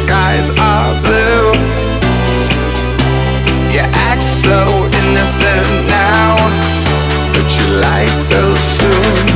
skies are blue. You act so innocent now, but you lied so soon.